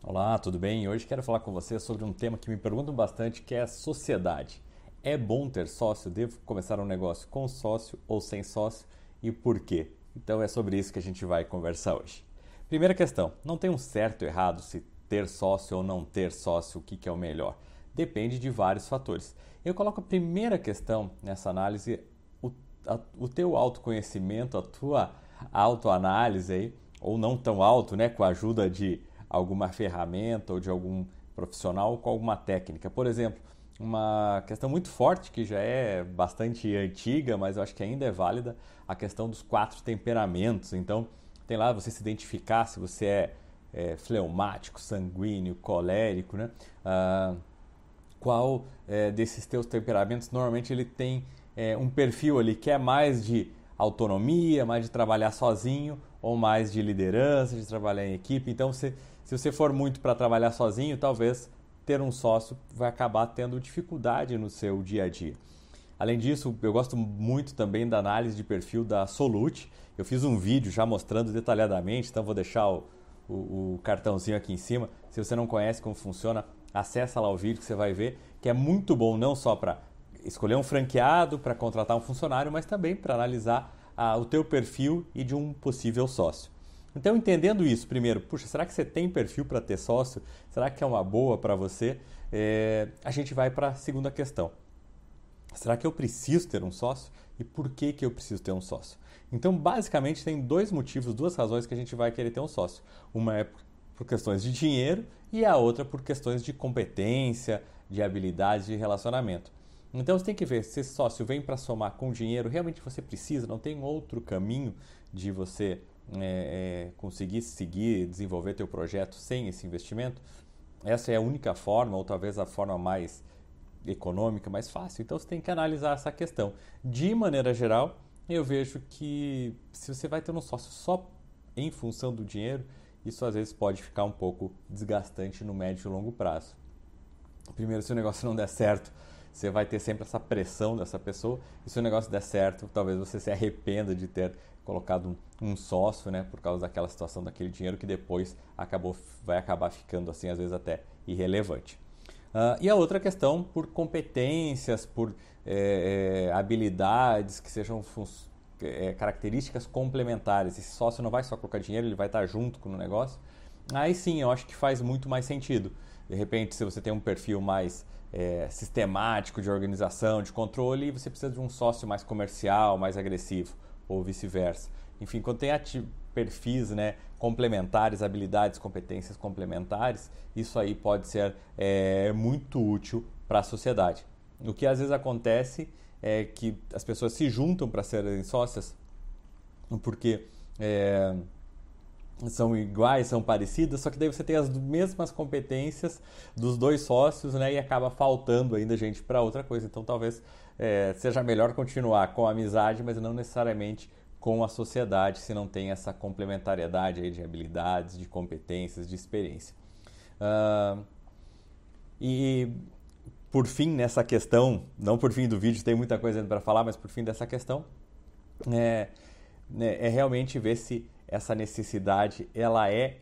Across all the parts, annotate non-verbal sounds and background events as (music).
Olá, tudo bem? Hoje quero falar com você sobre um tema que me perguntam bastante, que é a sociedade. É bom ter sócio? Devo começar um negócio com sócio ou sem sócio? E por quê? Então é sobre isso que a gente vai conversar hoje. Primeira questão: não tem um certo ou errado se ter sócio ou não ter sócio, o que, que é o melhor? Depende de vários fatores. Eu coloco a primeira questão nessa análise, o, a, o teu autoconhecimento, a tua autoanálise aí, ou não tão alto, né, com a ajuda de alguma ferramenta ou de algum profissional com alguma técnica. Por exemplo, uma questão muito forte que já é bastante antiga, mas eu acho que ainda é válida, a questão dos quatro temperamentos. Então, tem lá você se identificar se você é, é fleumático, sanguíneo, colérico, né? Ah, qual é, desses teus temperamentos normalmente ele tem é, um perfil ali que é mais de autonomia, mais de trabalhar sozinho ou mais de liderança, de trabalhar em equipe. Então, você, se você for muito para trabalhar sozinho, talvez ter um sócio vai acabar tendo dificuldade no seu dia a dia. Além disso, eu gosto muito também da análise de perfil da Solute. Eu fiz um vídeo já mostrando detalhadamente, então vou deixar o, o, o cartãozinho aqui em cima. Se você não conhece como funciona, acessa lá o vídeo que você vai ver, que é muito bom não só para escolher um franqueado, para contratar um funcionário, mas também para analisar o teu perfil e de um possível sócio. Então, entendendo isso, primeiro, puxa, será que você tem perfil para ter sócio? Será que é uma boa para você? É, a gente vai para a segunda questão. Será que eu preciso ter um sócio? E por que, que eu preciso ter um sócio? Então, basicamente, tem dois motivos, duas razões que a gente vai querer ter um sócio. Uma é por questões de dinheiro e a outra por questões de competência, de habilidade, de relacionamento. Então você tem que ver se esse sócio vem para somar com dinheiro, realmente você precisa, não tem outro caminho de você é, é, conseguir seguir, desenvolver teu projeto sem esse investimento. Essa é a única forma, ou talvez a forma mais econômica, mais fácil. Então você tem que analisar essa questão. De maneira geral, eu vejo que se você vai ter um sócio só em função do dinheiro, isso às vezes pode ficar um pouco desgastante no médio e longo prazo. Primeiro, se o negócio não der certo, você vai ter sempre essa pressão dessa pessoa. E se o negócio der certo, talvez você se arrependa de ter colocado um, sócio, né, por causa daquela situação, daquele dinheiro que depois acabou, vai acabar ficando assim, às vezes até irrelevante. Uh, e a outra questão por competências, por é, habilidades que sejam é, características complementares. Esse sócio não vai só colocar dinheiro, ele vai estar junto com o negócio. Aí sim, eu acho que faz muito mais sentido. De repente, se você tem um perfil mais é, sistemático de organização, de controle, você precisa de um sócio mais comercial, mais agressivo, ou vice-versa. Enfim, quando tem perfis né, complementares, habilidades, competências complementares, isso aí pode ser é, muito útil para a sociedade. O que às vezes acontece é que as pessoas se juntam para serem sócias, porque é, são iguais, são parecidas, só que daí você tem as mesmas competências dos dois sócios, né? E acaba faltando ainda gente para outra coisa. Então talvez é, seja melhor continuar com a amizade, mas não necessariamente com a sociedade, se não tem essa complementariedade aí de habilidades, de competências, de experiência. Uh, e por fim, nessa questão, não por fim do vídeo, tem muita coisa ainda para falar, mas por fim dessa questão, é, é, é realmente ver se essa necessidade ela é,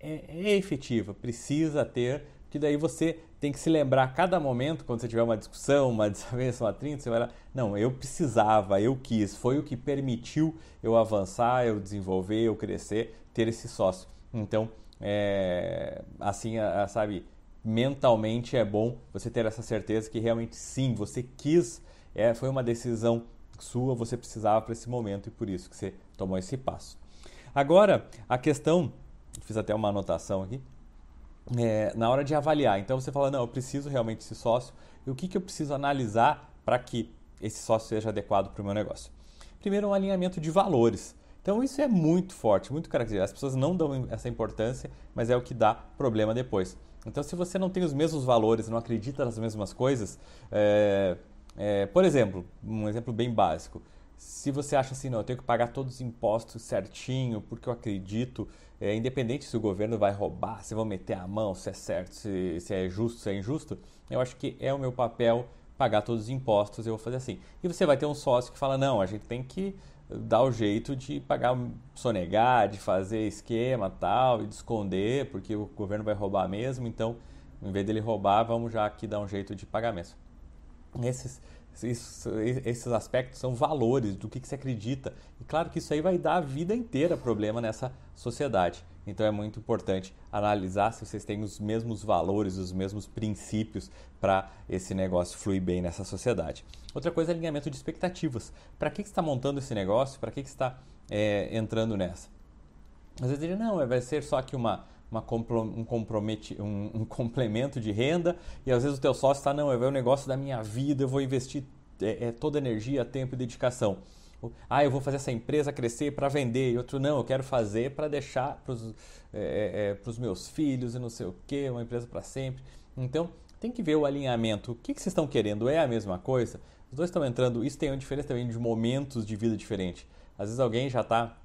é, é efetiva, precisa ter, que daí você tem que se lembrar a cada momento, quando você tiver uma discussão, uma (laughs) desavença, uma trinta, você vai lá, não, eu precisava, eu quis, foi o que permitiu eu avançar, eu desenvolver, eu crescer, ter esse sócio. Então, é, assim, sabe, mentalmente é bom você ter essa certeza que realmente sim, você quis, é, foi uma decisão sua, você precisava para esse momento e por isso que você tomou esse passo. Agora, a questão, fiz até uma anotação aqui, é, na hora de avaliar. Então você fala, não, eu preciso realmente desse sócio e o que, que eu preciso analisar para que esse sócio seja adequado para o meu negócio? Primeiro, um alinhamento de valores. Então isso é muito forte, muito característico. As pessoas não dão essa importância, mas é o que dá problema depois. Então, se você não tem os mesmos valores, não acredita nas mesmas coisas, é, é, por exemplo, um exemplo bem básico. Se você acha assim, não, eu tenho que pagar todos os impostos certinho, porque eu acredito, é, independente se o governo vai roubar, se vão meter a mão, se é certo, se, se é justo, se é injusto, eu acho que é o meu papel pagar todos os impostos, eu vou fazer assim. E você vai ter um sócio que fala, não, a gente tem que dá o jeito de pagar, sonegar, de fazer esquema tal, e de esconder, porque o governo vai roubar mesmo, então, em vez dele roubar, vamos já aqui dar um jeito de pagamento. Esses, isso, esses aspectos são valores do que, que se acredita. E claro que isso aí vai dar a vida inteira problema nessa sociedade. Então é muito importante analisar se vocês têm os mesmos valores, os mesmos princípios para esse negócio fluir bem nessa sociedade. Outra coisa é alinhamento de expectativas. Para que, que você está montando esse negócio? Para que, que você está é, entrando nessa? Às vezes ele não, vai ser só aqui uma, uma um, compromete, um, um, (laughs) complemento de renda e às vezes o teu sócio está, não, é o negócio da minha vida, eu vou investir é, é, toda energia, tempo e dedicação. Ah, eu vou fazer essa empresa crescer para vender. E outro, não, eu quero fazer para deixar para os é, é, é meus filhos e não sei o quê, uma empresa para sempre. Então, tem que ver o alinhamento. O que, que vocês estão querendo? É a mesma coisa? Os dois estão entrando. Isso tem uma diferença também de momentos de vida diferente. Às vezes alguém já está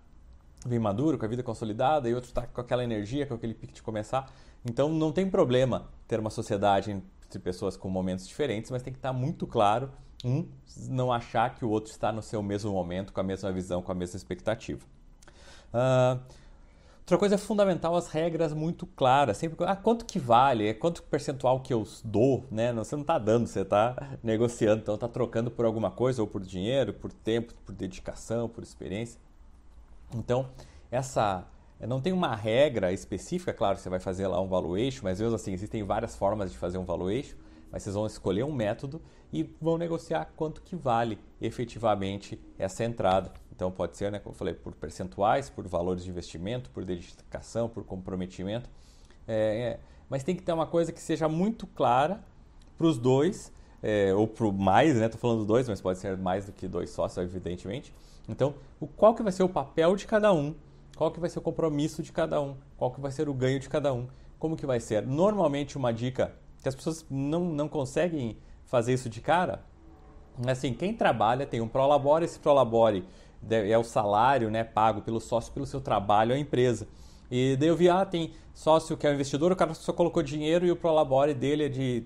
bem maduro, com a vida consolidada, e outro está com aquela energia, com aquele pique de começar. Então, não tem problema ter uma sociedade entre pessoas com momentos diferentes, mas tem que estar muito claro um não achar que o outro está no seu mesmo momento, com a mesma visão, com a mesma expectativa. Uh, outra coisa é fundamental as regras muito claras. Sempre, ah, quanto que vale? É quanto percentual que eu dou? Né? Você não está dando, você está negociando, então está trocando por alguma coisa, ou por dinheiro, por tempo, por dedicação, por experiência. Então, essa não tem uma regra específica, claro, você vai fazer lá um valuation, mas mesmo assim, existem várias formas de fazer um valuation mas vocês vão escolher um método e vão negociar quanto que vale efetivamente essa entrada. Então pode ser, né, como eu falei, por percentuais, por valores de investimento, por dedicação, por comprometimento. É, é, mas tem que ter uma coisa que seja muito clara para os dois, é, ou para mais, né? Estou falando dois, mas pode ser mais do que dois sócios, evidentemente. Então, o, qual que vai ser o papel de cada um, qual que vai ser o compromisso de cada um, qual que vai ser o ganho de cada um, como que vai ser. Normalmente uma dica que as pessoas não, não conseguem fazer isso de cara. Assim, quem trabalha tem um prolabore, esse prolabore é o salário né, pago pelo sócio pelo seu trabalho à empresa. E daí eu vi, ah, tem sócio que é um investidor, o cara só colocou dinheiro e o prolabore dele é de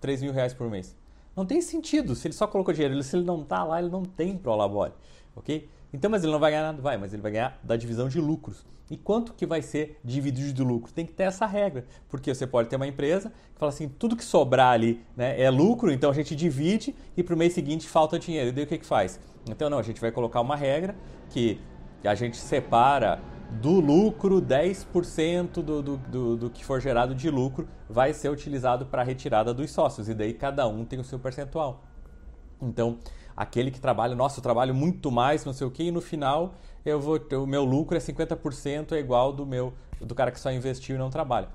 3 mil reais por mês. Não tem sentido, se ele só colocou dinheiro, se ele não está lá, ele não tem prolabore, ok? Então, mas ele não vai ganhar nada, vai, mas ele vai ganhar da divisão de lucros. E quanto que vai ser dividido do lucro? Tem que ter essa regra, porque você pode ter uma empresa que fala assim, tudo que sobrar ali né, é lucro, então a gente divide e para o mês seguinte falta dinheiro. E daí o que, que faz? Então não, a gente vai colocar uma regra que a gente separa do lucro, 10% do, do, do, do que for gerado de lucro vai ser utilizado para a retirada dos sócios, e daí cada um tem o seu percentual. Então, aquele que trabalha, nossa, eu trabalho muito mais, não sei o que, e no final eu vou, o meu lucro é 50% é igual do meu do cara que só investiu e não trabalha.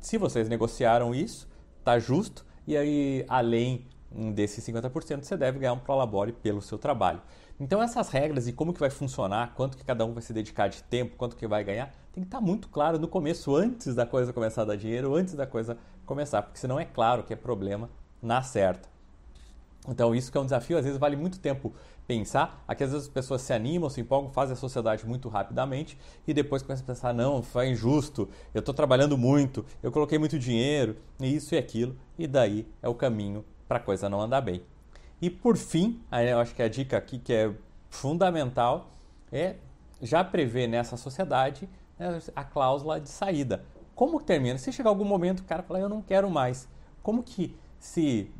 Se vocês negociaram isso, tá justo, e aí além desses 50% você deve ganhar um prolabore pelo seu trabalho. Então essas regras e como que vai funcionar, quanto que cada um vai se dedicar de tempo, quanto que vai ganhar, tem que estar tá muito claro no começo, antes da coisa começar a dar dinheiro, antes da coisa começar, porque senão é claro que é problema na certa. Então, isso que é um desafio, às vezes vale muito tempo pensar. Aqui, às vezes, as pessoas se animam, se empolgam, fazem a sociedade muito rapidamente e depois começam a pensar: não, foi injusto, eu estou trabalhando muito, eu coloquei muito dinheiro, e isso e aquilo, e daí é o caminho para a coisa não andar bem. E por fim, eu acho que a dica aqui que é fundamental é já prever nessa sociedade né, a cláusula de saída. Como termina? Se chegar algum momento o cara fala, eu não quero mais. Como que se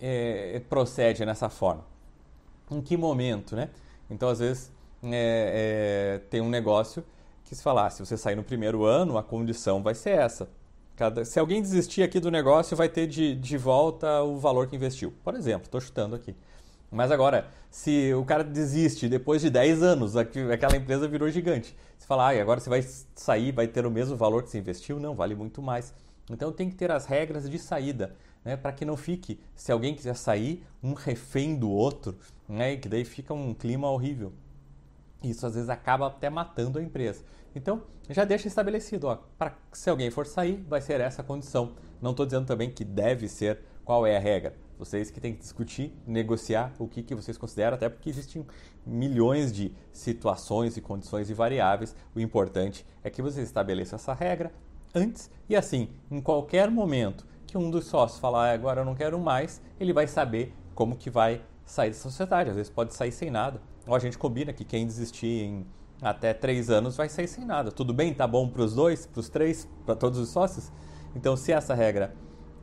é, procede nessa forma? Em que momento, né? Então, às vezes, é, é, tem um negócio que se falar, ah, se você sair no primeiro ano, a condição vai ser essa. Cada, se alguém desistir aqui do negócio, vai ter de, de volta o valor que investiu. Por exemplo, estou chutando aqui. Mas agora, se o cara desiste depois de 10 anos, aquela empresa virou gigante. Você fala, ah, agora você vai sair, vai ter o mesmo valor que você investiu? Não, vale muito mais. Então tem que ter as regras de saída né, para que não fique, se alguém quiser sair, um refém do outro, né, que daí fica um clima horrível. Isso às vezes acaba até matando a empresa. Então, já deixa estabelecido, ó, para se alguém for sair, vai ser essa a condição. Não estou dizendo também que deve ser qual é a regra. Vocês que têm que discutir, negociar o que, que vocês consideram, até porque existem milhões de situações e condições e variáveis. O importante é que vocês estabeleçam essa regra antes e assim, em qualquer momento que um dos sócios falar ah, agora eu não quero mais, ele vai saber como que vai sair da sociedade. Às vezes pode sair sem nada, a gente combina que quem desistir em até três anos vai sair sem nada. Tudo bem? Tá bom para os dois, para os três, para todos os sócios? Então, se essa regra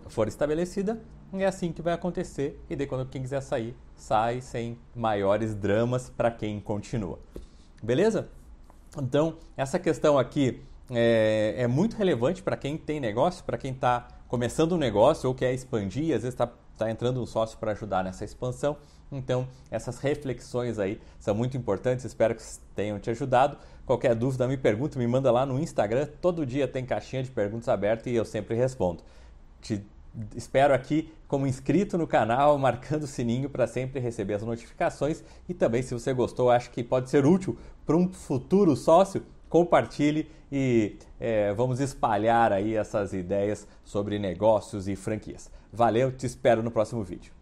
for estabelecida, é assim que vai acontecer. E daí, quando quem quiser sair, sai sem maiores dramas para quem continua. Beleza? Então, essa questão aqui é, é muito relevante para quem tem negócio, para quem está começando um negócio ou quer expandir, às vezes está tá entrando um sócio para ajudar nessa expansão. Então, essas reflexões aí são muito importantes, espero que tenham te ajudado. Qualquer dúvida, me pergunta, me manda lá no Instagram. Todo dia tem caixinha de perguntas aberta e eu sempre respondo. Te espero aqui como inscrito no canal, marcando o sininho para sempre receber as notificações. E também, se você gostou, acho que pode ser útil para um futuro sócio, compartilhe e é, vamos espalhar aí essas ideias sobre negócios e franquias. Valeu, te espero no próximo vídeo.